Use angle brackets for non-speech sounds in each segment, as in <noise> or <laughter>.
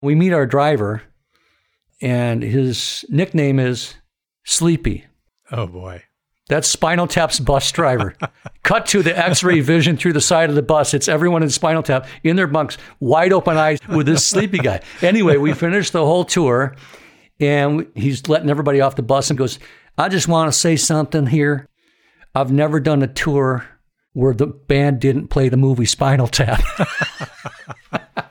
We meet our driver, and his nickname is Sleepy. Oh boy. That's Spinal Tap's bus driver. <laughs> Cut to the x ray vision through the side of the bus. It's everyone in Spinal Tap in their bunks, wide open eyes with this sleepy guy. Anyway, we finished the whole tour and he's letting everybody off the bus and goes, I just want to say something here. I've never done a tour where the band didn't play the movie Spinal Tap. <laughs>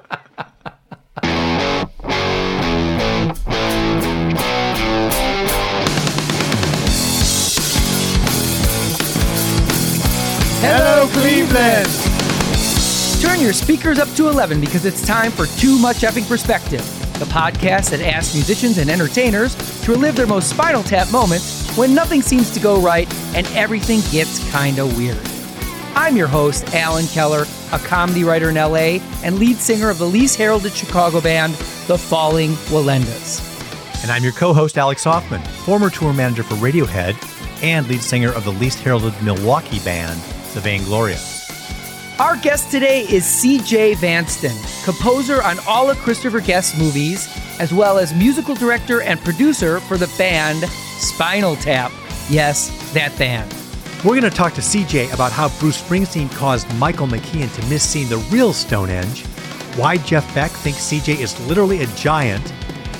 Hello, Cleveland. Turn your speakers up to 11 because it's time for Too Much Effing Perspective, the podcast that asks musicians and entertainers to relive their most spinal tap moments when nothing seems to go right and everything gets kinda weird. I'm your host, Alan Keller, a comedy writer in LA and lead singer of the least heralded Chicago band, The Falling Wallendas. And I'm your co host, Alex Hoffman, former tour manager for Radiohead and lead singer of the least heralded Milwaukee band, The Vainglorious. Our guest today is CJ Vanston, composer on all of Christopher Guest's movies, as well as musical director and producer for the band Spinal Tap. Yes, that band. We're going to talk to CJ about how Bruce Springsteen caused Michael McKean to miss seeing the real Stonehenge, why Jeff Beck thinks CJ is literally a giant,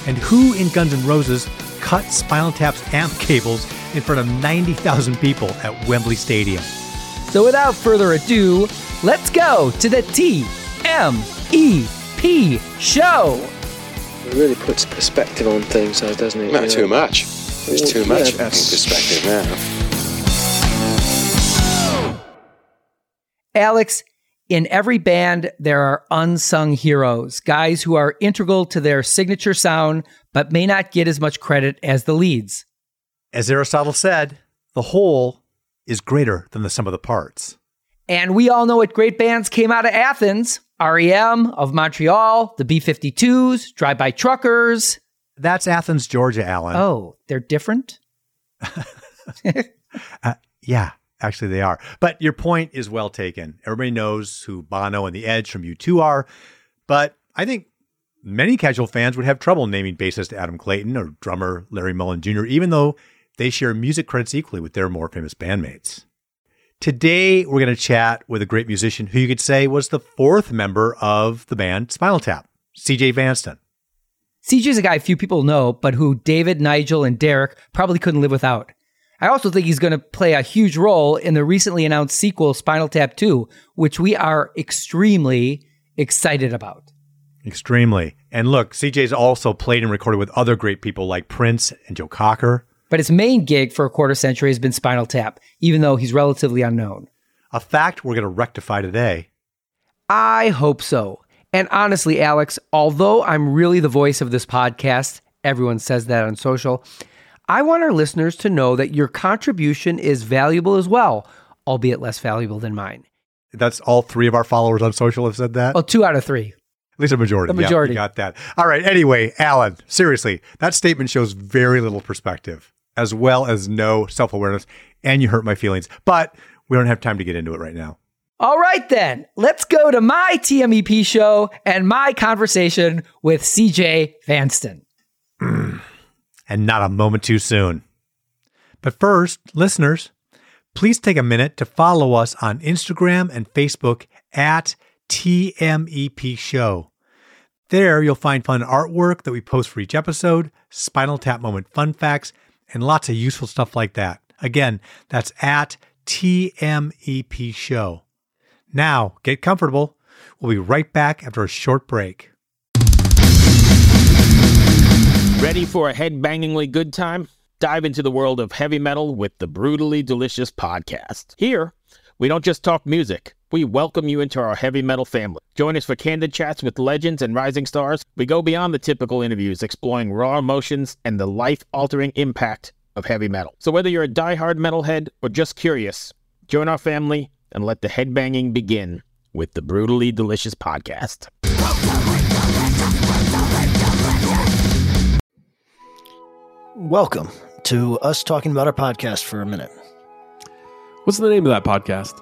and who in Guns N' Roses cut Spinal Tap's amp cables in front of 90,000 people at Wembley Stadium. So without further ado, let's go to the TMEP show. It really puts perspective on things, though, doesn't it? Not You too know? much. There's Well, too much yeah, fucking that's- perspective now. Alex, in every band, there are unsung heroes, guys who are integral to their signature sound, but may not get as much credit as the leads. As Aristotle said, the whole is greater than the sum of the parts. And we all know what great bands came out of Athens REM of Montreal, the B 52s, Drive By Truckers. That's Athens, Georgia, Alan. Oh, they're different? <laughs> Uh, yeah, actually they are. But your point is well taken. Everybody knows who Bono and The Edge from U2 are, but I think many casual fans would have trouble naming bassist Adam Clayton or drummer Larry Mullen Jr., even though they share music credits equally with their more famous bandmates. Today, we're going to chat with a great musician who you could say was the fourth member of the band Spinal Tap, CJ Vanston. CJ's a guy few people know, but who David, Nigel, and Derek probably couldn't live without. I also think he's going to play a huge role in the recently announced sequel, Spinal Tap 2, which we are extremely excited about. Extremely. And look, CJ's also played and recorded with other great people like Prince and Joe Cocker. But his main gig for a quarter century has been Spinal Tap, even though he's relatively unknown. A fact we're going to rectify today. I hope so. And honestly, Alex, although I'm really the voice of this podcast, everyone says that on social, I want our listeners to know that your contribution is valuable as well, albeit less valuable than mine. That's all three of our followers on social have said that. Well, two out of three. At least a majority. The Yeah, majority. we got that. All right. Anyway, Alan, seriously, that statement shows very little perspective, as well as no self awareness, and you hurt my feelings. But we don't have time to get into it right now. All right, then, let's go to my TMEP show and my conversation with CJ Vanston. <clears throat> and not a moment too soon. But first, listeners, please take a minute to follow us on Instagram and Facebook at TMEP Show. There, you'll find fun artwork that we post for each episode, Spinal Tap Moment fun facts, and lots of useful stuff like that. Again, that's at TMEP Show. Now, get comfortable. We'll be right back after a short break. Ready for a head-bangingly good time? Dive into the world of heavy metal with the Brutally Delicious podcast. Here, we don't just talk music. We welcome you into our heavy metal family. Join us for candid chats with legends and rising stars. We go beyond the typical interviews, exploring raw emotions and the life-altering impact of heavy metal. So whether you're a die-hard metalhead or just curious, join our family and let the headbanging begin with the Brutally Delicious podcast. Welcome to us talking about our podcast for a minute. What's the name of that podcast?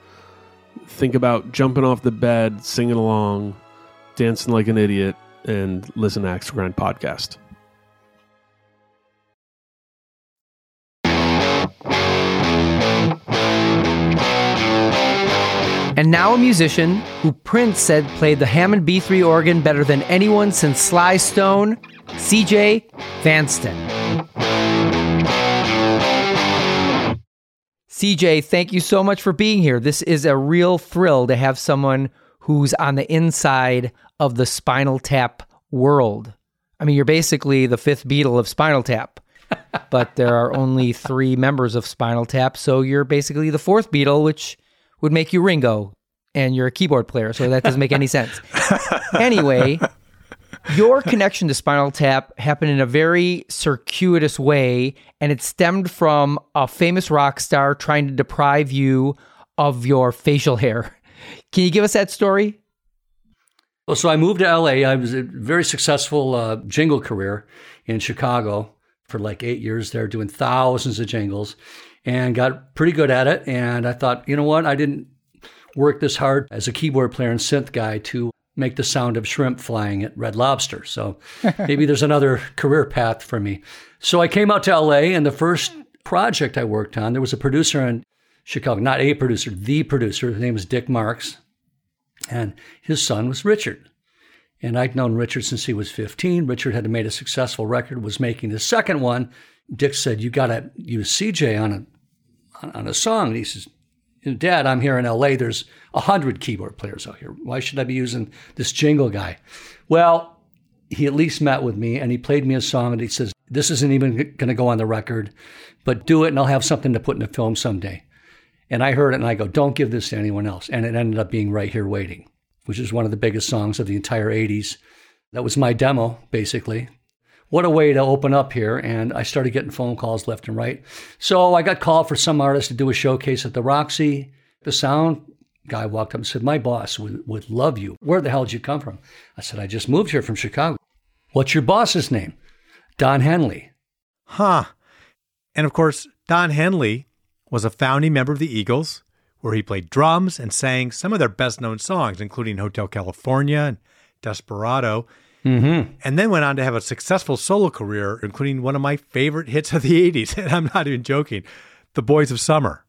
Think about jumping off the bed, singing along, dancing like an idiot, and listen to Axe Grind podcast. And now a musician who Prince said played the Hammond B3 organ better than anyone since Sly Stone, CJ Vanston. CJ, thank you so much for being here. This is a real thrill to have someone who's on the inside of the Spinal Tap world. I mean, you're basically the fifth Beatle of Spinal Tap, <laughs> but there are only three members of Spinal Tap, so you're basically the fourth Beatle, which would make you Ringo, and you're a keyboard player, so that doesn't make any sense. <laughs> Anyway, your connection to Spinal Tap happened in a very circuitous way, and it stemmed from a famous rock star trying to deprive you of your facial hair. Can you give us that story? Well, so I moved to LA. I was a very successful uh, jingle career in Chicago for like eight years there, doing thousands of jingles and got pretty good at it. And I thought, you know what? I didn't work this hard as a keyboard player and synth guy to make the sound of shrimp flying at Red Lobster. So <laughs> maybe there's another career path for me. So I came out to LA, and the first project I worked on, there was a producer in Chicago, not a producer, the producer. His name was Dick Marx, and his son was Richard. And I'd known Richard since he was 15. Richard had made a successful record, was making his second one. Dick said, "You got to use CJ on a on a song." And he says, "Dad, I'm here in LA. There's a hundred keyboard players out here. Why should I be using this jingle guy?" Well, he at least met with me and he played me a song and he says, "This isn't even going to go on the record, but do it and I'll have something to put in the film someday." And I heard it and I go, "Don't give this to anyone else." And it ended up being "Right Here Waiting," which is one of the biggest songs of the entire '80s. That was my demo, basically what a way to open up here. And I started getting phone calls left and right. So I got called for some artist to do a showcase at the Roxy. The sound guy walked up and said, My boss would, would love you. Where the hell did you come from? I said, I just moved here from Chicago. What's your boss's name? Don Henley. Huh. And of course, Don Henley was a founding member of the Eagles, where he played drums and sang some of their best known songs, including Hotel California and Desperado. Mm-hmm. And then went on to have a successful solo career, including one of my favorite hits of the <laughs> 80s. And I'm not even joking The Boys of Summer.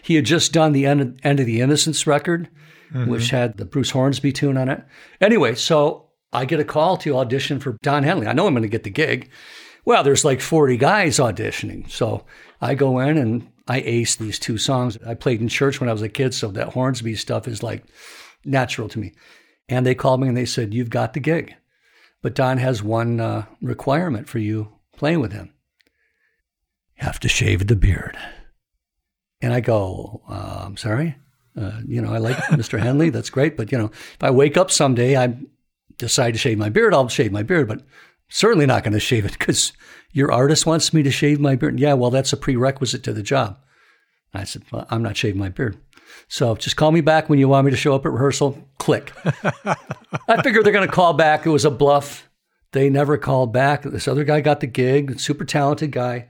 He had just done the End of, End of the Innocence record, which had the Bruce Hornsby tune on it. Anyway, so I get a call to audition for Don Henley. I know I'm going to get the gig. Well, there's like 40 guys auditioning. So I go in and I ace these two songs. I played in church when I was a kid, so that Hornsby stuff is like natural to me. And they called me and they said, You've got the gig. But Don has one uh, requirement for you playing with him. You have to shave the beard. And I go, uh, I'm sorry. Uh, you know, I like <laughs> Mr. Henley. That's great. But, you know, if I wake up someday, I decide to shave my beard, I'll shave my beard. But certainly not going to shave it because your artist wants me to shave my beard. Yeah, well, that's a prerequisite to the job. I said, well, I'm not shaving my beard. So just call me back when you want me to show up at rehearsal. Click. <laughs> I figured they're going to call back. It was a bluff. They never called back. This other guy got the gig, super talented guy.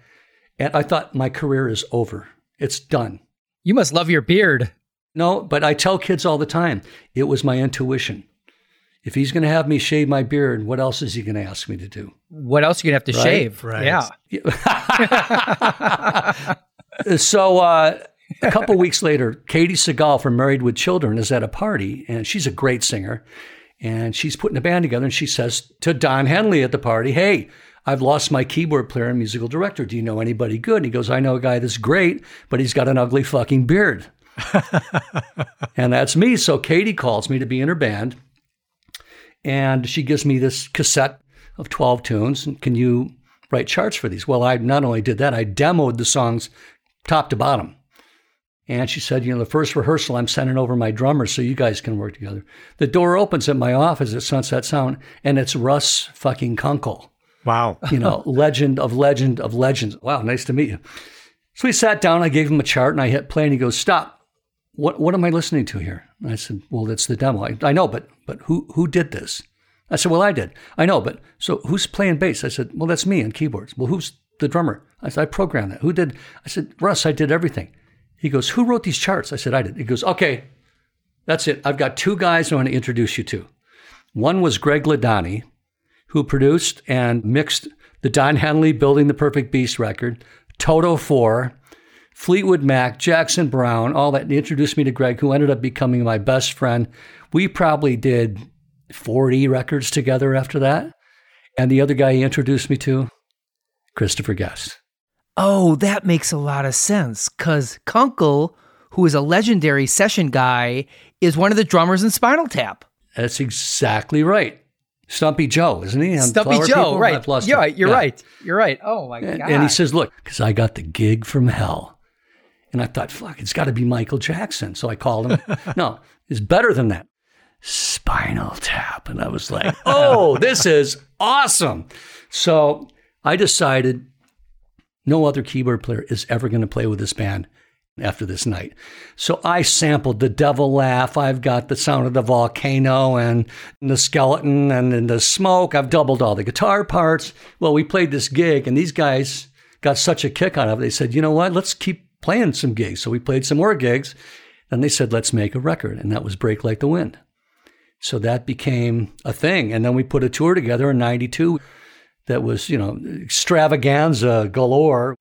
And I thought my career is over. It's done. You must love your beard. No, but I tell kids all the time it was my intuition. If he's going to have me shave my beard, what else is he going to ask me to do? What else are you going to have to Right, shave? right. Yeah. <laughs> so uh, a couple weeks later, Katey Sagal from Married with Children is at a party, and she's a great singer. And she's putting a band together and she says to Don Henley at the party, Hey, I've lost my keyboard player and musical director. Do you know anybody good? And he goes, I know a guy that's great, but he's got an ugly fucking beard. <laughs> and that's me. So Katey calls me to be in her band. And she gives me this cassette of 12 tunes. And can you write charts for these? Well, I not only did that, I demoed the songs top to bottom. And she said, You know, the first rehearsal, I'm sending over my drummer so you guys can work together. The door opens at my office at Sunset Sound, and it's Russ fucking Kunkel. Wow. You know, <laughs> legend of legend of legends. Wow, nice to meet you. So we sat down, I gave him a chart, and I hit play, and he goes, Stop. What, what am I listening to here? And I said, Well, that's the demo. I, I know, but but who who did this? I said, Well, I did. I know, but so who's playing bass? I said, Well, that's me on keyboards. Well, who's the drummer? I said, I programmed that. Who did? I said, Russ, I did everything. He goes, Who wrote these charts? I said, I did. He goes, Okay, that's it. I've got two guys I want to introduce you to. One was Greg Ladanyi, who produced and mixed the Don Henley Building the Perfect Beast record, Toto 4, Fleetwood Mac, Jackson Browne, all that. He introduced me to Greg, who ended up becoming my best friend. We probably did 40 records together after that. And the other guy he introduced me to, Christopher Guest. Oh, that makes a lot of sense because Kunkel, who is a legendary session guy, is one of the drummers in Spinal Tap. That's exactly right. Stumpy Joe, isn't he? on Stumpy Flower Joe, People? right? I've You're right. You're Yeah. right. You're right. Oh my And, god! and he says, Look, because I got the gig from hell. And I thought, fuck, it's got to be Michael Jackson. So I called him. <laughs> no, it's better than that. Spinal Tap. And I was like, oh, <laughs> this is awesome. So I decided no other keyboard player is ever going to play with this band after this night. So I sampled the devil laugh. I've got the sound of the volcano and the skeleton and, and the smoke. I've doubled all the guitar parts. Well, we played this gig and these guys got such a kick out of it. They said, you know what? Let's keep playing some gigs. So we played some more gigs. Then they said, let's make a record. And that was Break Like the Wind. So that became a thing. And then we put a tour together in 92 that was, you know, extravaganza galore.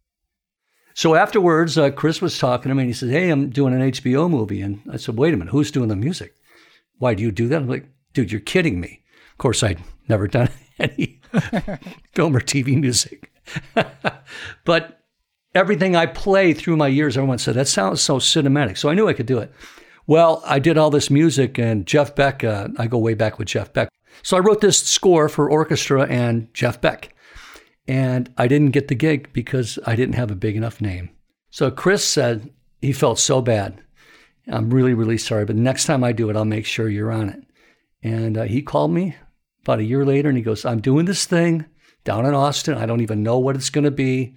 So afterwards, uh, Chris was talking to me and he said, Hey, I'm doing an HBO movie. And I said, Wait a minute, who's doing the music? Why do you do that? I'm like, Dude, you're kidding me. Of course, I'd never done <laughs> any <laughs> film or TV music. <laughs> but everything I play through my years, everyone said, That sounds so cinematic. So I knew I could do it. Well, I did all this music, and Jeff Beck, uh, I go way back with Jeff Beck. So I wrote this score for orchestra and Jeff Beck. And I didn't get the gig because I didn't have a big enough name. So Chris said he felt so bad. I'm really, really sorry, but next time I do it, I'll make sure you're on it. And uh, he called me about a year later and he goes, I'm doing this thing down in Austin. I don't even know what it's going to be.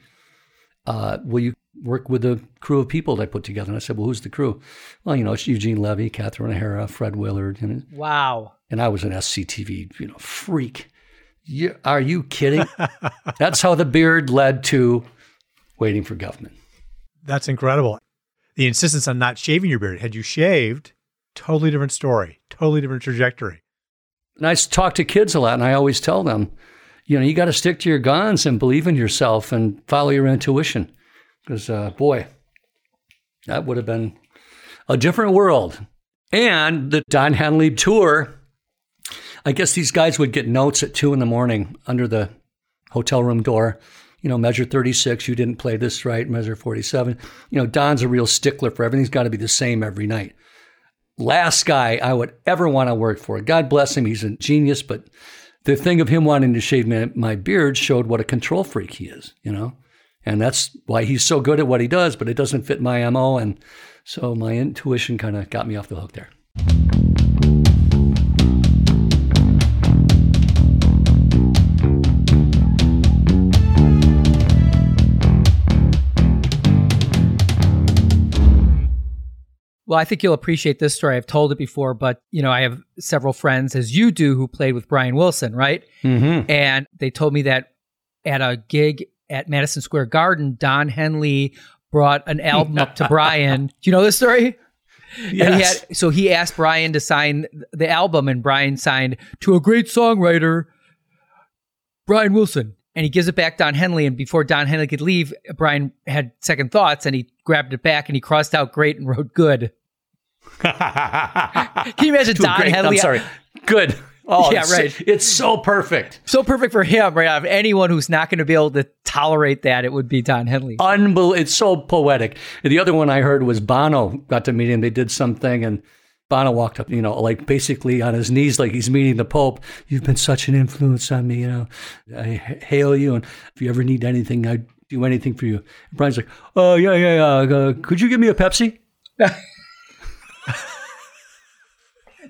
Uh, will you work with the crew of people that I put together? And I said, Well, who's the crew? Well, you know, it's Eugene Levy, Catherine O'Hara, Fred Willard. And, wow. And I was an SCTV, you know, freak. You, are you kidding? <laughs> That's how the beard led to Waiting for Guffman. That's incredible. The insistence on not shaving your beard. Had you shaved, totally different story, totally different trajectory. And I talk to kids a lot, and I always tell them, you know, you got to stick to your guns and believe in yourself and follow your intuition. Because, uh, boy, that would have been a different world. And the Don Henley tour, I guess these guys would get notes at two in the morning under the hotel room door. You know, measure 36, you didn't play this right, measure 47. You know, Don's a real stickler for everything's got to be the same every night. Last guy I would ever want to work for. God bless him, he's a genius, but the thing of him wanting to shave my, my beard showed what a control freak he is, you know? And that's why he's so good at what he does, but it doesn't fit my MO. And so my intuition kind of got me off the hook there. Well, I think you'll appreciate this story. I've told it before, but you know, I have several friends, as you do, who played with Brian Wilson, right? Mm-hmm. And they told me that at a gig at Madison Square Garden, Don Henley brought an album up to Brian. Do you know this story? And he Yes. had, so he asked Brian to sign the album, and Brian signed to a great songwriter, Brian Wilson. And he gives it back Don Henley. And before Don Henley could leave, Brian had second thoughts, and he grabbed it back and he crossed out great and wrote good. <laughs> Can you imagine Don great. Henley? I'm sorry. Good. Oh, Yeah, it's, right. It's so perfect. So perfect for him, right? Of anyone who's not going to be able to tolerate that, it would be Don Henley. Unbel- It's so poetic. The other one I heard was Bono got to meet him. They did something and Bono walked up, you know, like basically on his knees, like he's meeting the Pope. You've been such an influence on me, you know. I hail you. And if you ever need anything, I'd do anything for you. And Brian's like, oh, yeah, yeah, yeah. Uh, could you give me a Pepsi? <laughs>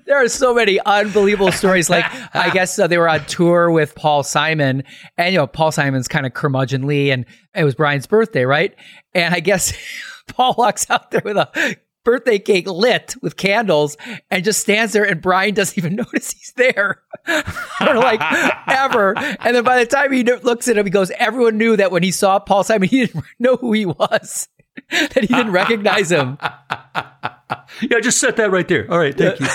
There are so many unbelievable stories. Like, I guess uh, they were on tour with Paul Simon, and you know, Paul Simon's kind of curmudgeonly, and it was Brian's birthday, right? And I guess <laughs> Paul walks out there with a birthday cake lit with candles and just stands there, and Brian doesn't even <laughs> notice he's there <laughs> for like ever. And then by the time he looks at him, he goes, Everyone knew that when he saw Paul Simon, he didn't know who he was, that he didn't recognize him. <laughs> Yeah, just set that right there. All right, thank you.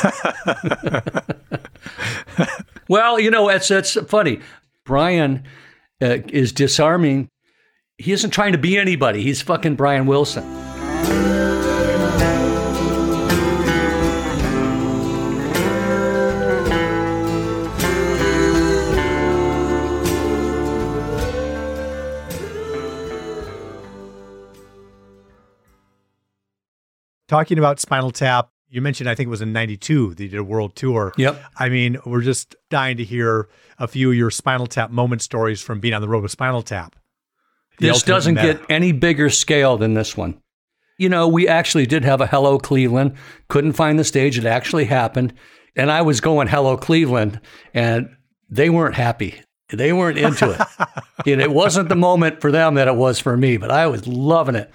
<laughs> well, you know, that's that's funny. Brian uh, is disarming. He isn't trying to be anybody. He's fucking Brian Wilson. Talking about Spinal Tap, you mentioned I think it was in 92 they did a world tour. Yep. I mean, we're just dying to hear a few of your Spinal Tap moment stories from being on the road with Spinal Tap. The this doesn't meta. get any bigger scale than this one. You know, we actually did have a Hello Cleveland. Couldn't find the stage. It actually happened. And I was going Hello Cleveland, and they weren't happy. They weren't into it. <laughs> and it wasn't the moment for them that it was for me, but I was loving it.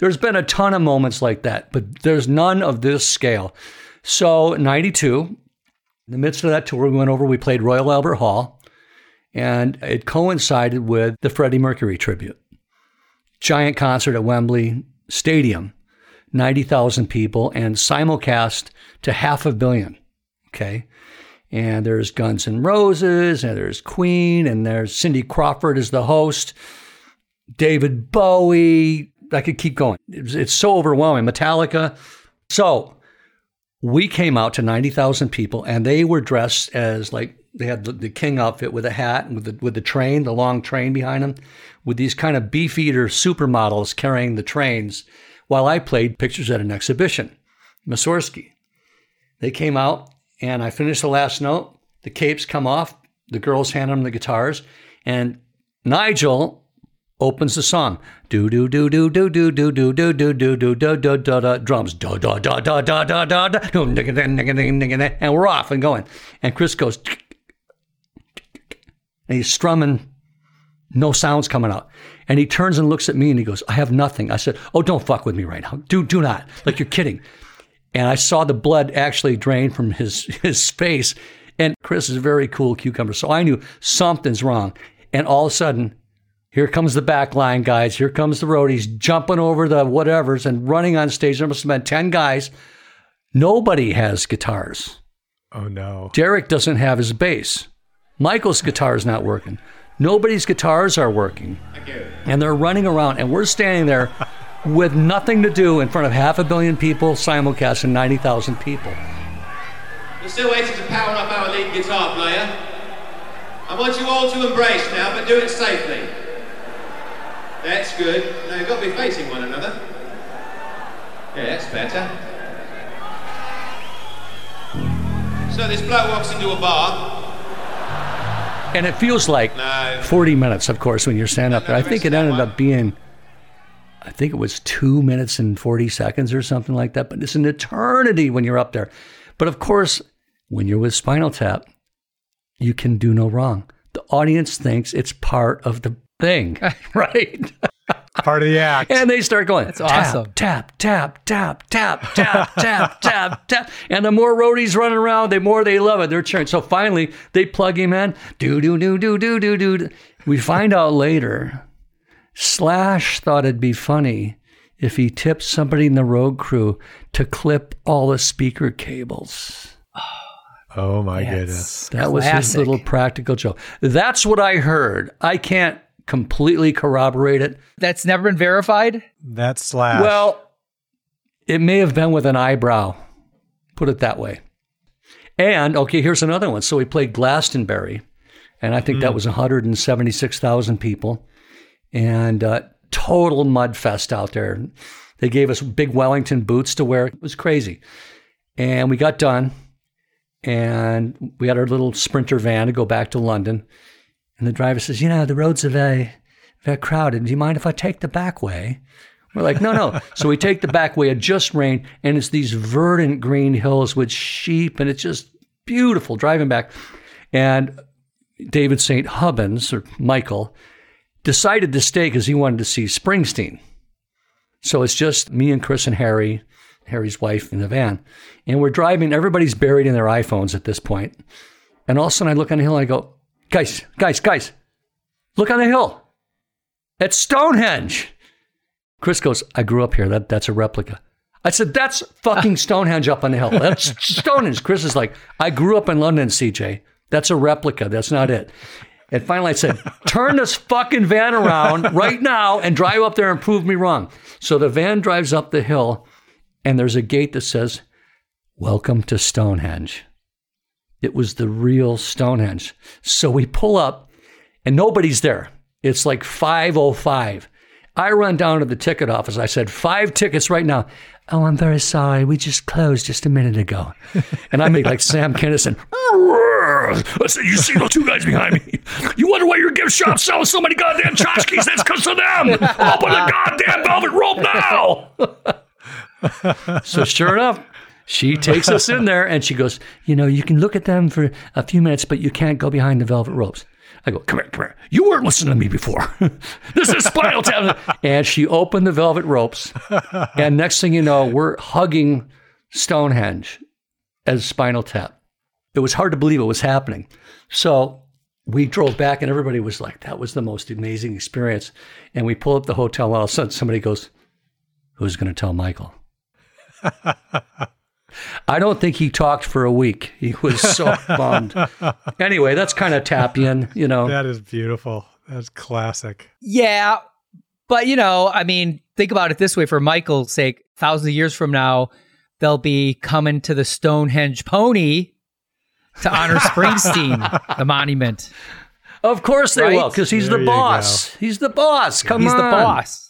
There's been a ton of moments like that, but there's none of this scale. So, 92, in the midst of that tour, we went over, we played Royal Albert Hall, and it coincided with the Freddie Mercury tribute giant concert at Wembley Stadium, 90,000 people, and simulcast to half a billion. Okay. And there's Guns N' Roses, and there's Queen, and there's Cindy Crawford as the host, David Bowie. I could keep going. It's, it's so overwhelming. Metallica. So we came out to 90,000 people, and they were dressed as like they had the, the king outfit with a hat and with the, with the train, the long train behind them, with these kind of beefeater supermodels carrying the trains while I played pictures at an exhibition, Mussorgsky. They came out and I finished the last note. The capes come off. The girls hand them the guitars. And Nigel opens the song. Do do do do do do do do do do do do do do do do drums. Da da da da da da da da and we're off and going. And Chris goes and he's strumming no sounds coming out. And he turns and looks at me and he goes, I have nothing. I said, Oh, don't fuck with me right now. Do do not. Like you're kidding. And I saw the blood actually drain from his his face. And Chris is a very cool cucumber. So I knew something's wrong. And all of a sudden, here comes the back line guys. Here comes the roadies jumping over the whatevers and running on stage. There must have been 10 guys. Nobody has guitars. Oh no. Derek doesn't have his bass. Michael's guitar is not working. Nobody's guitars are working. And they're running around, and we're standing there with nothing to do in front of half a billion people, simulcast and 90,000 people. We're still waiting to power up our lead guitar player. I want you all to embrace now, but do it safely. That's good. Now you've got to be facing one another. Yeah, that's better. So this bloke walks into a bar. And it feels like No. 40 minutes, of course, when you're standing up there. I think it ended up being, I think it was two minutes and 40 seconds or something like that, but it's an eternity when you're up there. But of course, when you're with Spinal Tap, you can do no wrong. The audience thinks it's part of the thing, <laughs> right? Part of the act. And they start going, That's awesome. Tap, tap, tap, tap, tap, tap, <laughs> tap, tap. And the more roadies running around, the more they love it. They're cheering. So finally, they plug him in. Do, do, do, do, do, do, do. We find out later, Slash thought it'd be funny if he tipped somebody in the road crew to clip all the speaker cables. Oh my goodness. That was his little practical joke. That's what I heard. I can't completely corroborate it. That's never been verified. That slash. Well, it may have been with an eyebrow. Put it that way. And okay, here's another one. So we played Glastonbury, and I think that was 176,000 people, and uh, total mud fest out there. They gave us big Wellington boots to wear. It was crazy. And we got done, and we had our little sprinter van to go back to London. And the driver says, "You know, the roads are very, very crowded. Do you mind if I take the back way?" We're like, "No, no." <laughs> so we take the back way. It just rained, and it's these verdant green hills with sheep, and it's just beautiful driving back. And David St. Hubbins or Michael decided to stay because he wanted to see Springsteen. So it's just me and Chris and Harry, Harry's wife, in the van. And we're driving, everybody's buried in their iPhones at this point. And all of a sudden I look on the hill and I go, guys, guys, guys, look on the hill. It's Stonehenge. Chris goes, I grew up here. That, that's a replica. I said, that's fucking <laughs> Stonehenge up on the hill. That's Stonehenge. Chris is like, I grew up in London, CJ. That's a replica. That's not it. And finally, I said, turn this fucking van around right now and drive up there and prove me wrong. So the van drives up the hill, and there's a gate that says, Welcome to Stonehenge. It was the real Stonehenge. So we pull up, and nobody's there. It's like 5.05. I run down to the ticket office. I said, five tickets right now. Oh, I'm very sorry. We just closed just a minute ago. <laughs> And I make like Sam Kinison. I said, you see those two guys behind me? You wonder why your gift shop sells so many goddamn tchotchkes? That's because of them. Open the goddamn velvet rope now. <laughs> so sure enough, she takes us in there and she goes, you know, you can look at them for a few minutes, but you can't go behind the velvet ropes. I go, come here, come here. You weren't listening to me before. <laughs> this is Spinal Tap. And she opened the velvet ropes. And next thing you know, we're hugging Stonehenge as Spinal Tap. It was hard to believe it was happening. So we drove back and everybody was like, that was the most amazing experience. And we pull up the hotel and all of a sudden somebody goes, who's going to tell Michael? I don't think he talked for a week. He was so <laughs> bummed. Anyway, that's kind of Tapian, you know. That is beautiful. That's classic. Yeah, but you know, I mean, think about it this way: for Michael's sake, thousands of years from now, they'll be coming to the Stonehenge pony to honor <laughs> Springsteen, the monument. Of course they Right? will, because he's There the boss. He's the boss. Come He's on. the boss.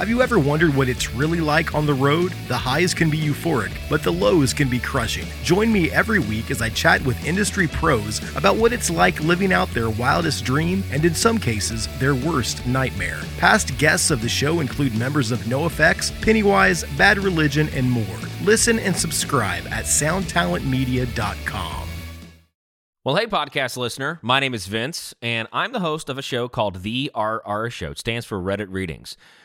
Have you ever wondered what it's really like on the road? The highs can be euphoric, but the lows can be crushing. Join me every week as I chat with industry pros about what it's like living out their wildest dream and, in some cases, their worst nightmare. Past guests of the show include members of NoFX, Pennywise, Bad Religion, and more. Listen and subscribe at soundtalentmedia.com. Well, hey, podcast listener. My name is Vince, and I'm the host of a show called The RR Show. It stands for Reddit Readings.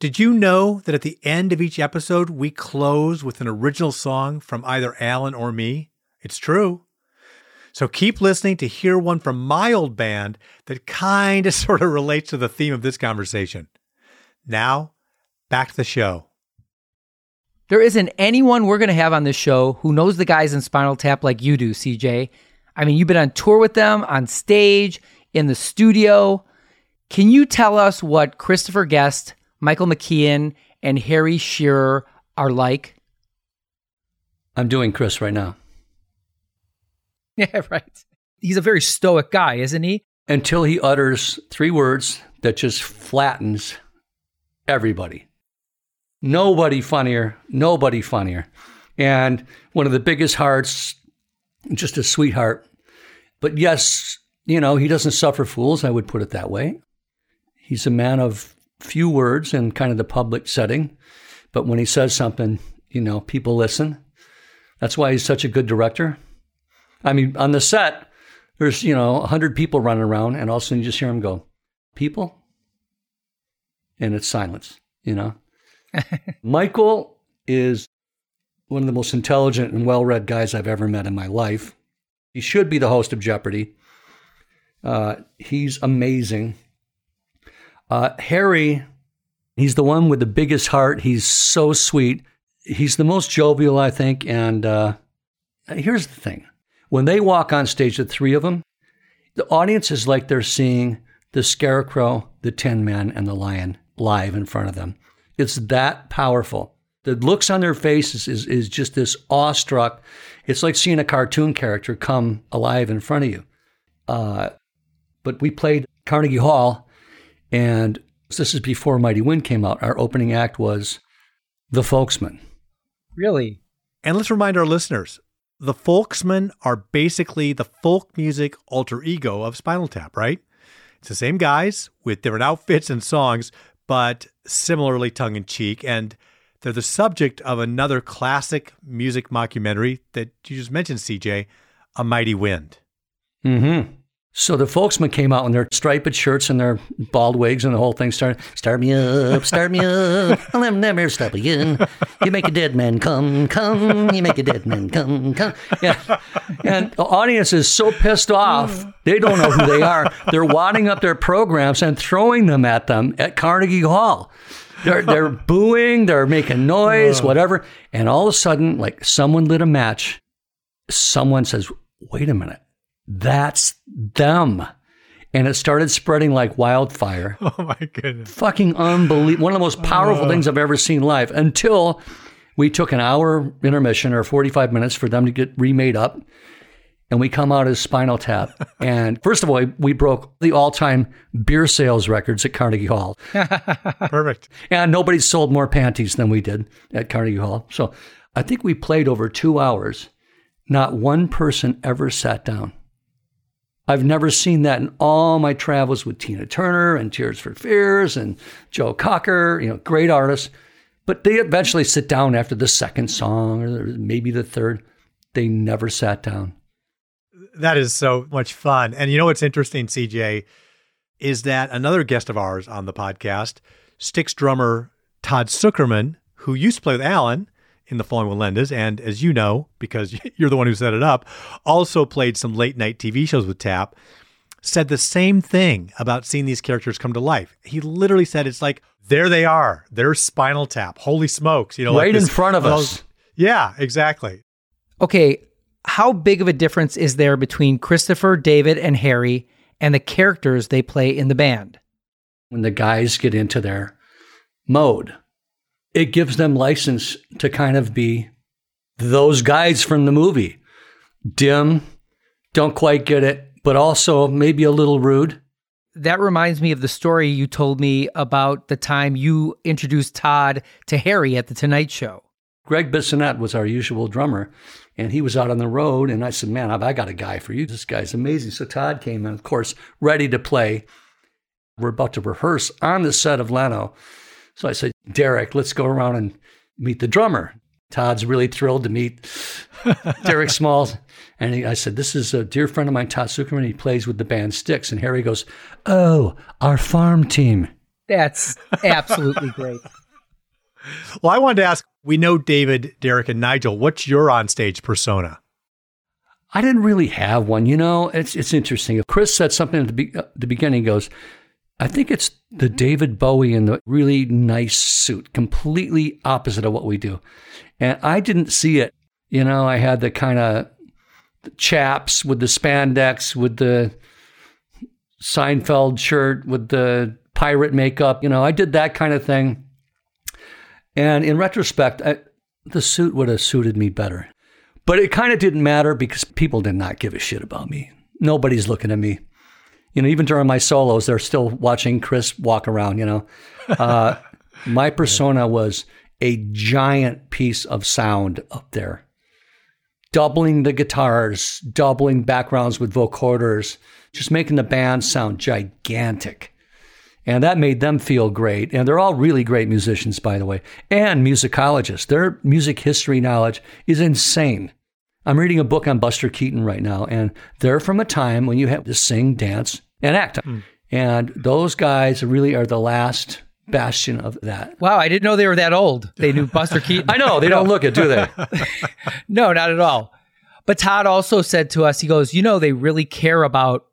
Did you know that at the end of each episode, we close with an original song from either Alan or me? It's true. So keep listening to hear one from my old band that kind of <laughs> sort of relates to the theme of this conversation. Now, back to the show. There isn't anyone we're going to have on this show who knows the guys in Spinal Tap like you do, CJ. I mean, you've been on tour with them, on stage, in the studio. Can you tell us what Christopher Guest, Michael McKean, and Harry Shearer are like? I'm doing Chris right now. <laughs> Yeah, right. He's a very stoic guy, isn't he? Until he utters three words that just flattens everybody. Nobody funnier, nobody funnier. And one of the biggest hearts, just a sweetheart. But yes, you know, he doesn't suffer fools, I would put it that way. He's a man of few words in kind of the public setting. But when he says something, you know, people listen. That's why he's such a good director. I mean, on the set, there's, you know, 100 people running around, and all of a sudden you just hear him go, People? And it's silence, you know? <laughs> Michael is one of the most intelligent and well read guys I've ever met in my life. He should be the host of Jeopardy. Uh, he's amazing. Uh, Harry, he's the one with the biggest heart. He's so sweet. He's the most jovial, I think. And uh, here's the thing when they walk on stage, the three of them, the audience is like they're seeing the scarecrow, the tin man, and the lion live in front of them. It's that powerful. The looks on their faces is, is just this awestruck. It's like seeing a cartoon character come alive in front of you. Uh, but we played Carnegie Hall, and this is before Mighty Wind came out. Our opening act was The Folksmen. Really? And let's remind our listeners the Folksmen are basically the folk music alter ego of Spinal Tap, right? It's the same guys with different outfits and songs, but similarly tongue in cheek. And they're the subject of another classic music mockumentary that you just mentioned, CJ, A Mighty Wind. Mm-hmm. So the folksmen came out in their striped shirts and their bald wigs, and the whole thing started. Start me up, start me up. I'll never stop again. You make a dead man come, come. You make a dead man come, come. Yeah. And the audience is so pissed off, they don't know who they are. They're wadding up their programs and throwing them at them at Carnegie Hall. They're, they're booing, they're making noise, whatever. And all of a sudden, like someone lit a match. Someone says, wait a minute that's them. And it started spreading like wildfire. <laughs> Oh my goodness. Fucking unbelievable. One of the most powerful Oh. things I've ever seen live until we took an hour intermission or 45 minutes for them to get remade up. And we come out as Spinal Tap. <laughs> and first of all, we broke the all time beer sales records at Carnegie Hall. <laughs> Perfect. And nobody sold more panties than we did at Carnegie Hall. So I think we played over two hours. Not one person ever sat down. I've never seen that in all my travels with Tina Turner and Tears for Fears and Joe Cocker, you know, great artists. But they eventually sit down after the second song or maybe the third. They never sat down. That is so much fun. And you know what's interesting, CJ, is that another guest of ours on the podcast, Styx drummer Todd Sucherman, who used to play with Alan in the Falling Wallendas, and as you know, because <laughs> you're the one who set it up, also played some late night TV shows with Tap, said the same thing about seeing these characters come to life. He literally said it's like, there they are. There's Spinal Tap. Holy smokes. You know, like right in front of well, us. Yeah, exactly. Okay, how big of a difference is there between Christopher, David, and Harry and the characters they play in the band? When the guys get into their mode, it gives them license to kind of be those guys from the movie. Dim, don't quite get it, but also maybe a little rude. That reminds me of the story you told me about the time you introduced Todd to Harry at the Tonight Show. Gregg Bissonette was our usual drummer, and he was out on the road. And I said, Man, I've I got a guy for you. This guy's amazing. So Todd came in, of course, ready to play. We're about to rehearse on the set of Leno. So I said, Derek, let's go around and meet the drummer. Todd's really thrilled to meet <laughs> Derek Smalls. And he, I said, This is a dear friend of mine, Todd Sucherman. He plays with the band Styx. And Harry goes, Oh, our farm team. That's absolutely great. <laughs> Well, I wanted to ask we know David, Derek, and Nigel. What's your onstage persona? I didn't really have one. You know, it's it's interesting. Chris said something at the, be- uh, the beginning. He goes, I think it's the mm-hmm. David Bowie in the really nice suit, completely opposite of what we do. And I didn't see it. You know, I had the kind of chaps with the spandex, with the Seinfeld shirt, with the pirate makeup. You know, I did that kind of thing. And in retrospect, I, the suit would have suited me better. But it kind of didn't matter because people did not give a shit about me. Nobody's looking at me. You know, even during my solos, they're still watching Chris walk around, you know. Uh, <laughs> my persona was a giant piece of sound up there, doubling the guitars, doubling backgrounds with vocoders, just making the band sound gigantic. And that made them feel great. And they're all really great musicians, by the way, and musicologists. Their music history knowledge is insane. I'm reading a book on Buster Keaton right now, and they're from a time when you had to sing, dance, and act. Hmm. And those guys really are the last bastion of that. Wow, I didn't know they were that old. They knew Buster Keaton. <laughs> I know, they don't look it, do they? <laughs> no, not at all. But Todd also said to us, he goes, you know, they really care about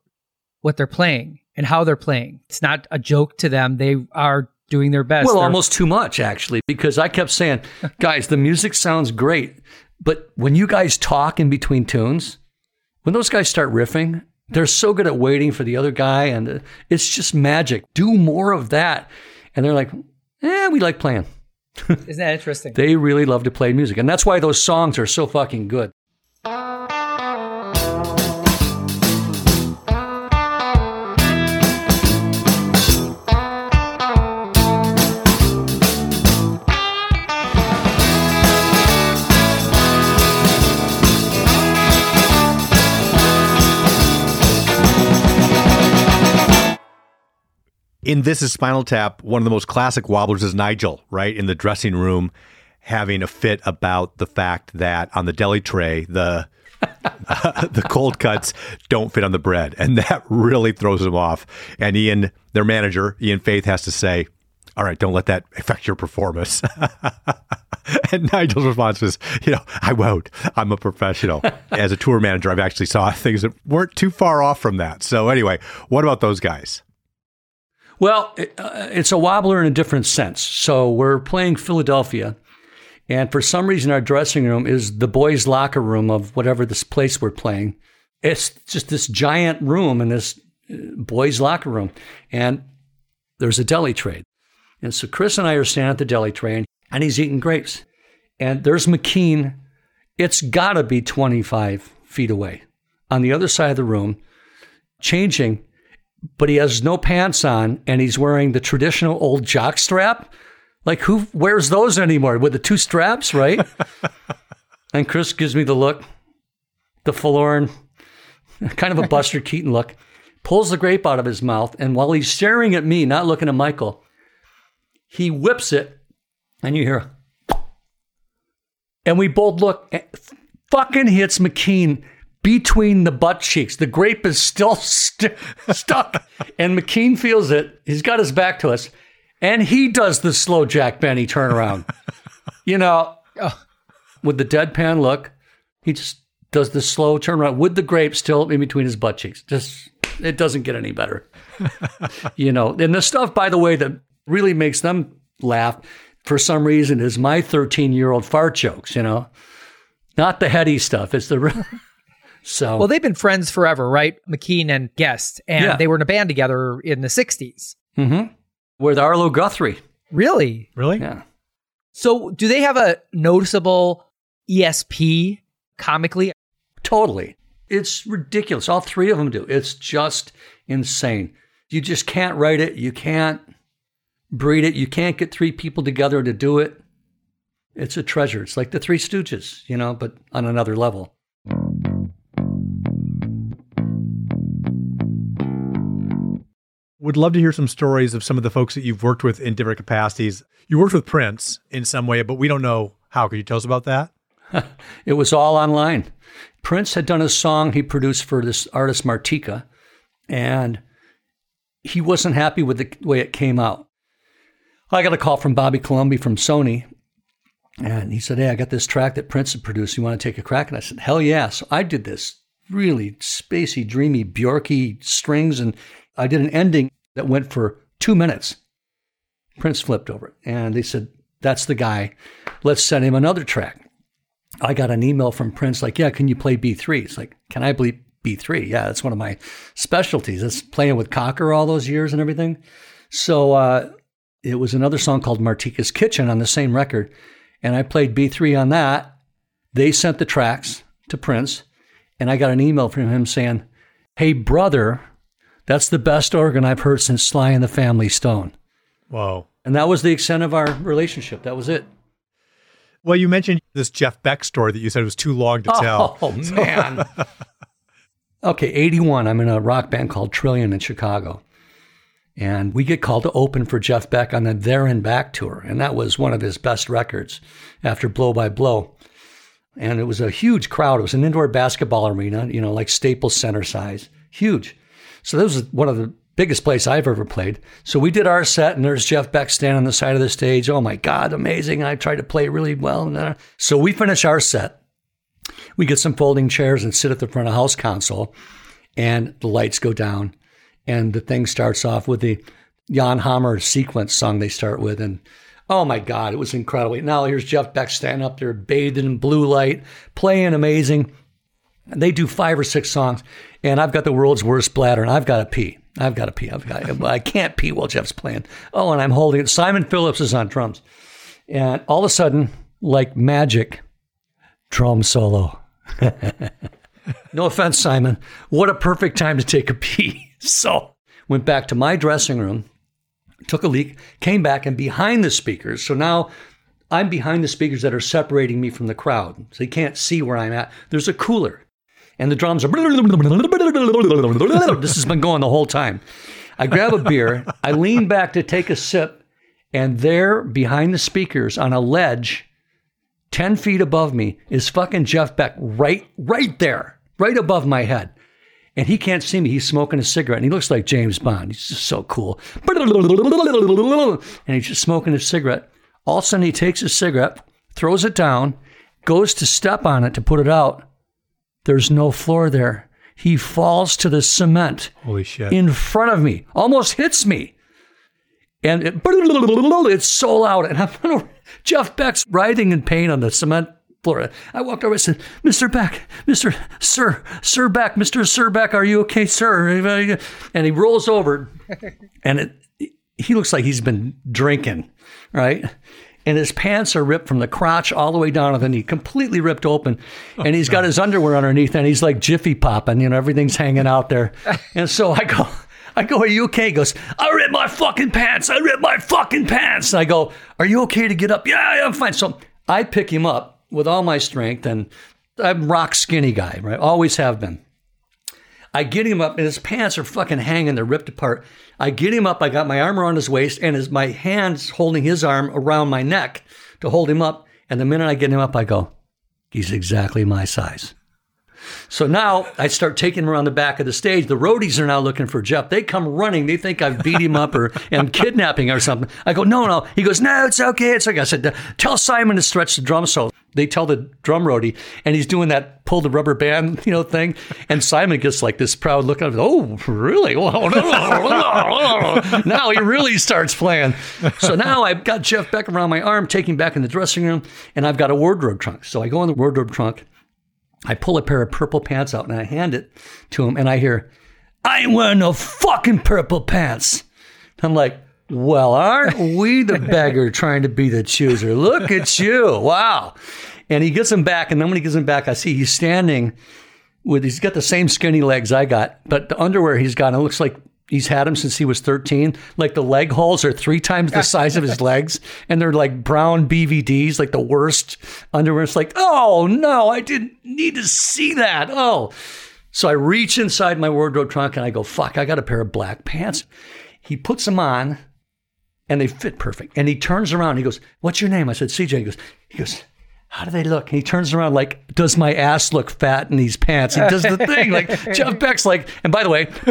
what they're playing and how they're playing. It's not a joke to them. They are doing their best. Well, They're- almost too much, actually, because I kept saying, <laughs> guys, the music sounds great. But when you guys talk in between tunes, when those guys start riffing, they're so good at waiting for the other guy. And it's just magic. Do more of that. And they're like, eh, we like playing. <laughs> Isn't that interesting? They really love to play music. And that's why those songs are so fucking good. In This Is Spinal Tap, one of the most classic wobblers is Nigel, right? In the dressing room, having a fit about the fact that on the deli tray, the <laughs> the cold cuts don't fit on the bread. And that really throws him off. And Ian, their manager, Ian Faith, has to say, All right, don't let that affect your performance. <laughs> and Nigel's response was, You know, I won't. I'm a professional. <laughs> As a tour manager, I've actually saw things that weren't too far off from that. So, anyway, what about those guys? Well, uh, it's a wobbler in a different sense. So we're playing Philadelphia, and for some reason, our dressing room is the boys' locker room of whatever this place we're playing. It's just this giant room in this uh, boys' locker room, and there's a deli tray. And so Chris and I are standing at the deli tray, and he's eating grapes. And there's McKean. It's got to be 25 feet away on the other side of the room, changing but he has no pants on and he's wearing the traditional old jock strap. Like who wears those anymore with the two straps, right? <laughs> and Chris gives me the look, the forlorn, kind of a Buster <laughs> Keaton look, pulls the grape out of his mouth, and while he's staring at me, not looking at Michael, he whips it, and you hear, and we both look, fucking hits McKean between the butt cheeks. The grape is still <laughs> st- stuck, and McKean feels it. He's got his back to us, and he does the slow Jack Benny turnaround. <laughs> you know, uh, with the deadpan look, he just does the slow turnaround with the grape still in between his butt cheeks. Just it doesn't get any better. <laughs> you know, and the stuff, by the way, that really makes them laugh for some reason is my 13 year old fart jokes. You know, not the heady stuff. It's the real. So Well, they've been friends forever, right? McKean and Guest, and Yeah. they were in a band together in the '60s. Mm-hmm. With Arlo Guthrie. Really? Really? Yeah. So, do they have a noticeable ESP comically? Totally. It's ridiculous. All three of them do. It's just insane. You just can't write it. You can't breed it. You can't get three people together to do it. It's a treasure. It's like the Three Stooges, you know, but on another level. Would love to hear some stories of some of the folks that you've worked with in different capacities. You worked with Prince in some way, but we don't know how. Could you tell us about that? <laughs> It was all online. Prince had done a song he produced for this artist Martika, and he wasn't happy with the way it came out. I got a call from Bobby Colomby from Sony, and he said, Hey, I got this track that Prince had produced. You want to take a crack? And I said, Hell yeah. So I did this really spacey, dreamy, Bjorky strings, and I did an ending that went for two minutes. Prince flipped over it, and they said, That's the guy. Let's send him another track. I got an email from Prince like, yeah, can you play B3? It's like, can I play B3? Yeah, that's one of my specialties. That's playing with Cocker all those years and everything. So uh, it was another song called Martika's Kitchen on the same record. and I played B3 on that. They sent the tracks to Prince, and I got an email from him saying, Hey, brother, that's the best organ I've heard since Sly and the Family Stone. Whoa. And that was the extent of our relationship. That was it. Well, you mentioned this Jeff Beck story that you said was too long to oh, tell. Oh, <laughs> man. <laughs> okay, 81. I'm in a rock band called Trillion in Chicago. And we get called to open for Jeff Beck on the There and Back tour. And that was one of his best records after Blow by Blow. And it was a huge crowd. It was an indoor basketball arena, you know, like Staples Center size. Huge. So that was one of the biggest place I've ever played. So we did our set, and there's Jeff Beck standing on the side of the stage. Oh my God, amazing. I tried to play really well. So we finish our set. We get some folding chairs and sit at the front of house console, and the lights go down and the thing starts off with the Jan Hammer sequence song they start with. And oh my God, it was incredible. Now here's Jeff Beck standing up there, bathed in blue light, playing amazing. They do five or six songs, and I've got the world's worst bladder, and I've got to pee. I've got to pee. I've got. I can't pee while Jeff's playing. Oh, and I'm holding it. Simon Phillips is on drums, and all of a sudden, like magic, drum solo. <laughs> no offense, Simon. What a perfect time to take a pee. <laughs> So went back to my dressing room, took a leak, came back, and behind the speakers. So now I'm behind the speakers that are separating me from the crowd. So you can't see where I'm at. There's a cooler. And the drums are. <laughs> This has been going the whole time. I grab a beer, I lean back to take a sip, and there behind the speakers on a ledge, 10 feet above me, is fucking Jeff Beck right, right there, right above my head and he can't see me. He's smoking a cigarette, and he looks like James Bond. He's just so cool. And he's just smoking a cigarette. All of a sudden, he takes his cigarette, throws it down, goes to step on it to put it out. There's no floor there. He falls to the cement. Holy shit. In front of me, almost hits me. And it, <laughs> it's so loud. And I'm, <laughs> Jeff Beck's writhing in pain on the cement floor. I walked over and said, Mr. Beck, Mr. Sir, Sir Beck, Mr. Sir Beck, are you okay, sir? And he rolls over and it, he looks like he's been drinking, right? And his pants are ripped from the crotch all the way down to the knee, completely ripped open. Oh, and he's got his underwear underneath and he's like jiffy popping, you know, everything's hanging out there. <laughs> And so I go, I go, Are you okay? He goes, I ripped my fucking pants. I ripped my fucking pants. And I go, Are you okay to get up? Yeah, yeah, I'm fine. So I pick him up with all my strength, and I'm rock skinny guy, right? Always have been. I get him up, and his pants are fucking hanging; they're ripped apart. I get him up. I got my arm around his waist, and his my hands holding his arm around my neck to hold him up. And the minute I get him up, I go, "He's exactly my size." So now I start taking him around the back of the stage. The roadies are now looking for Jeff. They come running. They think I've beat him up or am <laughs> kidnapping or something. I go, no, no. He goes, no, it's okay. It's okay. I said, tell Simon to stretch the drum solo. They tell the drum roadie, and he's doing that pull the rubber band, you know, thing. And Simon gets like this proud look. Of, oh, really? <laughs> now he really starts playing. So now I've got Jeff Beck around my arm, taking back in the dressing room, and I've got a wardrobe trunk. So I go in the wardrobe trunk I pull a pair of purple pants out and I hand it to him, and I hear, I ain't wearing no fucking purple pants. I'm like, well, aren't we the <laughs> beggar trying to be the chooser? Look at you. Wow. And he gets them back, and then when he gets them back, I see he's standing with, he's got the same skinny legs I got, but the underwear he's got, it looks like he's had them since he was 13. Like the leg holes are three times the size of his <laughs> legs, and they're like brown BVDs, like the worst underwear. It's like, oh no, I didn't need to see that. Oh. So I reach inside my wardrobe trunk and I go, fuck, I got a pair of black pants. He puts them on and they fit perfect. And he turns around and he goes, What's your name? I said, CJ. He goes, he goes, how do they look? And he turns around like, does my ass look fat in these pants? He does the thing. Like <laughs> Jeff Beck's like, and by the way, <laughs>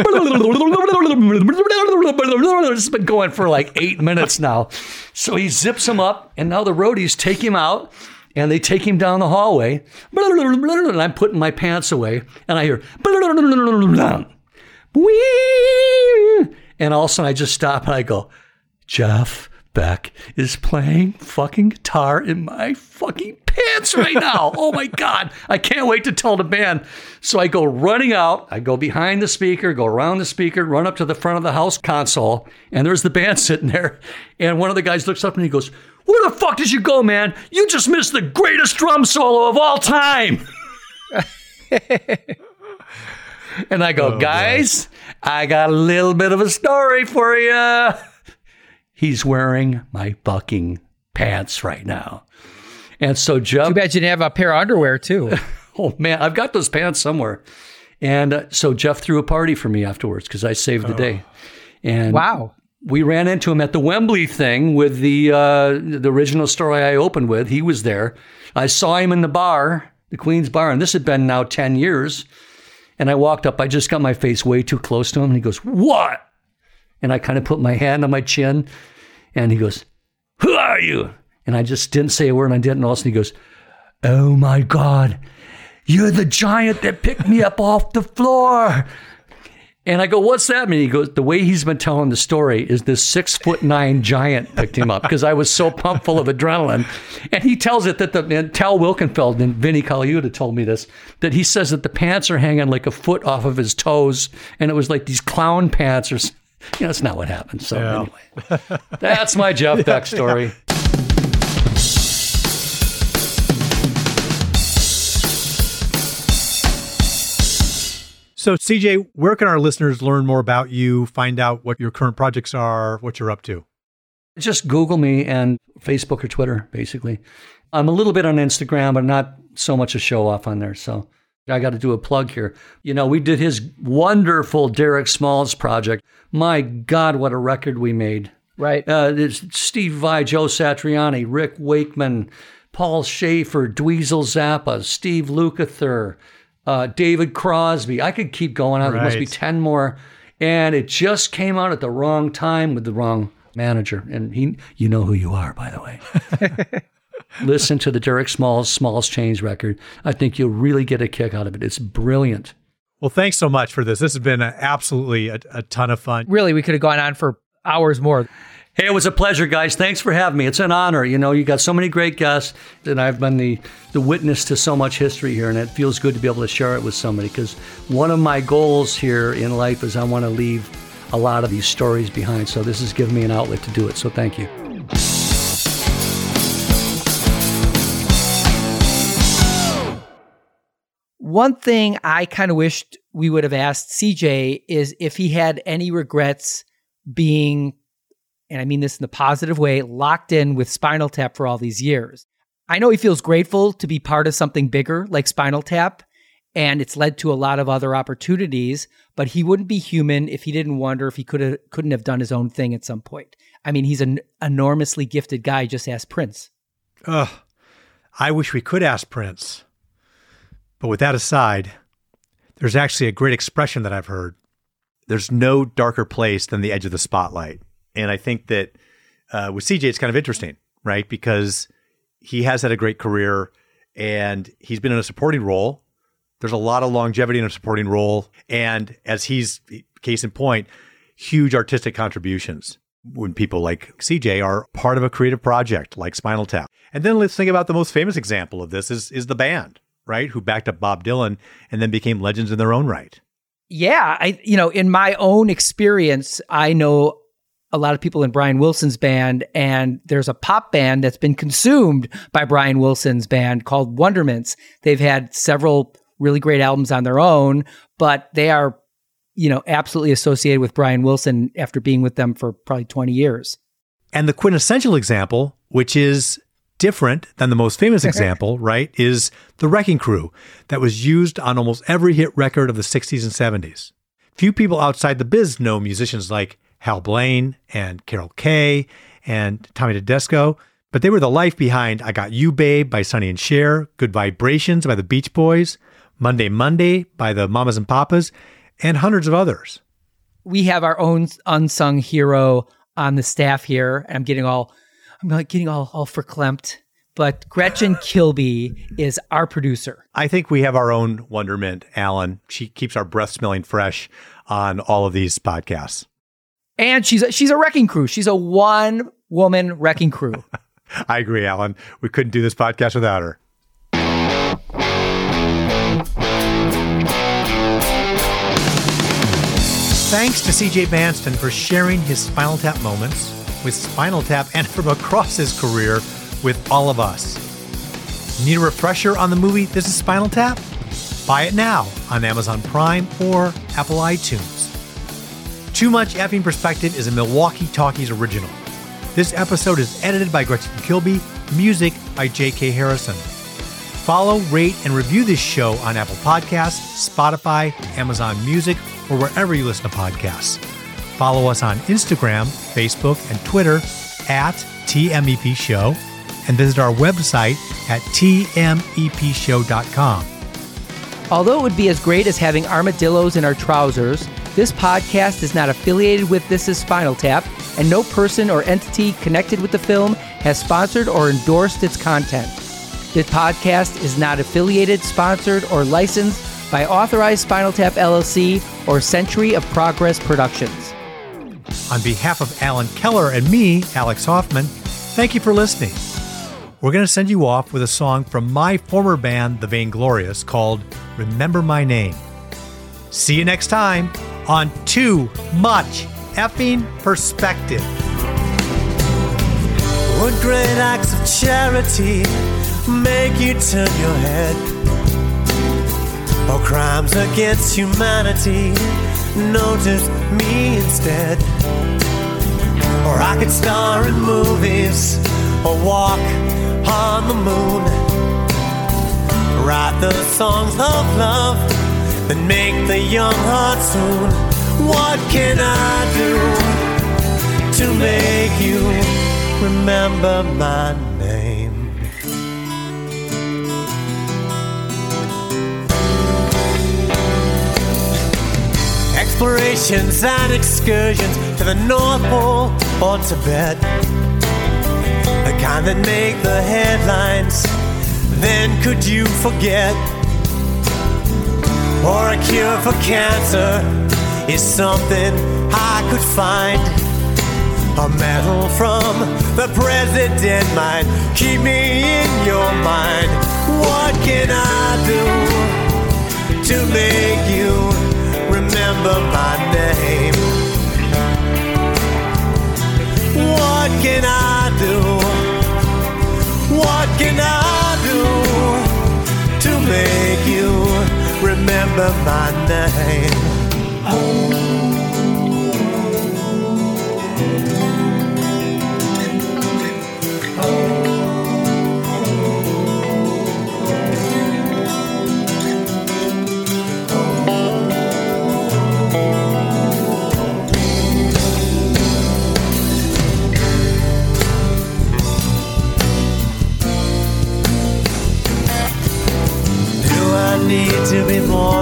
this has been going for like eight minutes now. So he zips him up, and now the roadies take him out and they take him down the hallway. And I'm putting my pants away, and I hear, and all of a sudden I just stop and I go, Jeff Beck is playing fucking guitar in my fucking pants right now. oh my God. I can't wait to tell the band. So I go running out. I go behind the speaker, go around the speaker, run up to the front of the house console, and there's the band <laughs> sitting there. And one of the guys looks up and he goes, Where the fuck did you go, man? You just missed the greatest drum solo of all time. <laughs> and I go, oh, guys, I got a little bit of a story for you. He's wearing my fucking pants right now. And so Jeff. Too bad you didn't have a pair of underwear too. <laughs> oh man, I've got those pants somewhere. And uh, so Jeff threw a party for me afterwards because I saved the day. And wow. we ran into him at the Wembley thing with the uh, the original story I opened with. He was there. I saw him in the bar, the Queen's Bar, and this had been now ten years. And I walked up. I just got my face way too close to him, and he goes, "What?" And I kind of put my hand on my chin, and he goes, "Who are you?" And I just didn't say a word, and I didn't. And all of a sudden, he goes, "Oh my God, you're the giant that picked me up off the floor." And I go, what's that mean? He goes, the way he's been telling the story is this six foot nine giant picked him up because I was so pumped full of adrenaline. And he tells it that the, and Tal Wilkenfeld and Vinnie Colaiuta told me this, that he says that the pants are hanging like a foot off of his toes. And it was like these clown pants or, you know, that's not what happened. So Yeah. anyway, that's my Jeff Beck story. <laughs> So, CJ, where can our listeners learn more about you, find out what your current projects are, what you're up to? Just Google me and Facebook or Twitter, basically. I'm a little bit on Instagram, but not so much a show off on there. So I got to do a plug here. You know, we did his wonderful Derek Smalls project. My God, what a record we made. Right. Uh, Steve Vai, Joe Satriani, Rick Wakeman, Paul Shaffer, Dweezil Zappa, Steve Lukather, uh, David Crosby. I could keep going on. There must be 10 more. And it just came out at the wrong time with the wrong manager. And he, you know who you are, by the way. <laughs> Listen to the Derek Smalls, Smalls Change record. I think you'll really get a kick out of it. It's brilliant. Well, thanks so much for this. This has been a, absolutely a, a ton of fun. Really, we could have gone on for hours more. Hey, it was a pleasure, guys. Thanks for having me. It's an honor. You know, you got so many great guests, and I've been the, the witness to so much history here, and it feels good to be able to share it with somebody because one of my goals here in life is I want to leave a lot of these stories behind. So this has given me an outlet to do it. So thank you. One thing I kind of wished we would have asked CJ is if he had any regrets being, and I mean this in the positive way, locked in with Spinal Tap for all these years. I know he feels grateful to be part of something bigger like Spinal Tap, and it's led to a lot of other opportunities, but he wouldn't be human if he didn't wonder if he could have couldn't have done his own thing at some point. I mean, he's an enormously gifted guy, just ask Prince. Ugh, I wish we could ask Prince. But with that aside, there's actually a great expression that I've heard. There's no darker place than the edge of the spotlight. And I think that uh, with CJ, it's kind of interesting, right? Because he has had a great career and he's been in a supporting role. There's a lot of longevity in a supporting role. And as he's, case in point, huge artistic contributions when people like CJ are part of a creative project like Spinal Tap. And then let's think about the most famous example of this is, is the band, right? Who backed up Bob Dylan and then became legends in their own right. Yeah, I you know, in my own experience, I know a lot of people in Brian Wilson's band and there's a pop band that's been consumed by Brian Wilson's band called Wondermints. They've had several really great albums on their own, but they are you know, absolutely associated with Brian Wilson after being with them for probably 20 years. And the quintessential example, which is different than the most famous <laughs> example, right, is the Wrecking Crew that was used on almost every hit record of the 60s and 70s. Few people outside the biz know musicians like Hal Blaine and Carol Kaye and Tommy Tedesco, but they were the life behind I Got You Babe by Sonny and Cher, Good Vibrations by the Beach Boys, Monday Monday by the Mamas and Papas, and hundreds of others. We have our own unsung hero on the staff here, and I'm getting all I'm like getting all all verklempt. But Gretchen <laughs> Kilby is our producer. I think we have our own wonderment, Alan. She keeps our breath smelling fresh on all of these podcasts. And she's a, she's a wrecking crew. She's a one woman wrecking crew. <laughs> I agree, Alan. We couldn't do this podcast without her. Thanks to CJ Vanston for sharing his Spinal Tap moments. with Spinal Tap and from across his career with all of us. Need a refresher on the movie This is Spinal Tap? Buy it now on Amazon Prime or Apple iTunes. Too Much Effing Perspective is a Milwaukee Talkies original. This episode is edited by Gretchen Kilby, music by J.K. Harrison. Follow, rate, and review this show on Apple Podcasts, Spotify, Amazon Music, or wherever you listen to podcasts. Follow us on Instagram, Facebook, and Twitter at TMEP Show, and visit our website at tmepshow.com. Although it would be as great as having armadillos in our trousers, this podcast is not affiliated with This Is Spinal Tap, and no person or entity connected with the film has sponsored or endorsed its content. This podcast is not affiliated, sponsored, or licensed by Authorized Spinal Tap LLC or Century of Progress Productions. On behalf of Alan Keller and me, Alex Hoffman, thank you for listening. We're going to send you off with a song from my former band, The Vainglorious, called Remember My Name. See you next time on Too Much Effing Perspective. Would great acts of charity make you turn your head? Or crimes against humanity notice me instead? Or I could star in movies or walk on the moon. Write the songs of love that make the young heart swoon. What can I do to make you remember my name? Explorations and excursions to the North Pole or Tibet. The kind that make the headlines. Then could you forget? Or a cure for cancer is something I could find. A medal from the president might keep me in your mind. What can I do to make you remember my name? What can I do? Remember my name? Do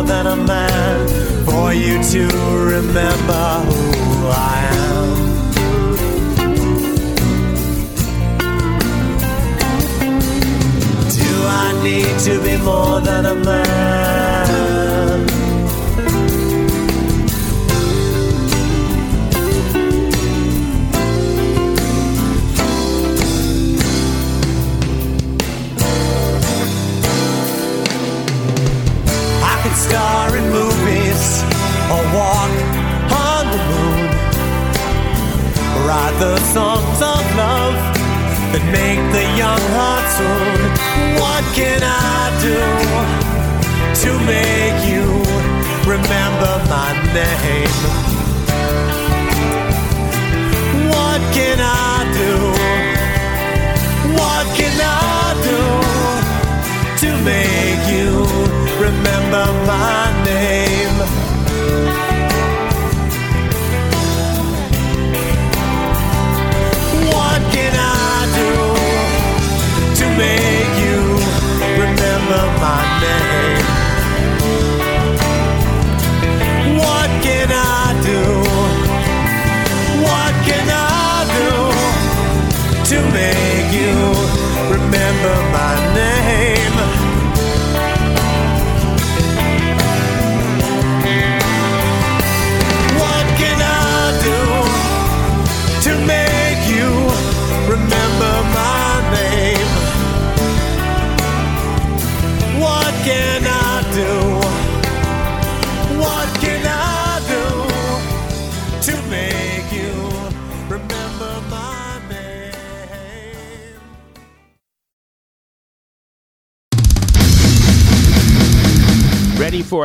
than a man for you to remember who I am? Do I need to be more than a man? The songs of love that make the young heart swoon. What can I do to make you remember my name? What can I do? What can I do? to make you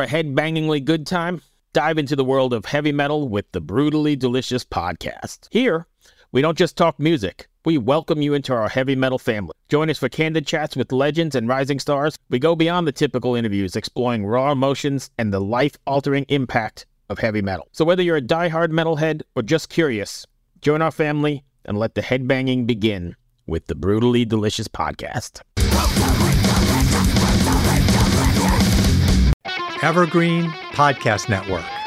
head-bangingly good time? Dive into the world of heavy metal with the Brutally Delicious podcast. Here, we don't just talk music. We welcome you into our heavy metal family. Join us for candid chats with legends and rising stars. We go beyond the typical interviews, exploring raw emotions and the life-altering impact of heavy metal. So whether you're a die-hard metalhead or just curious, join our family and let the headbanging begin with the Brutally Delicious podcast. Evergreen Podcast Network.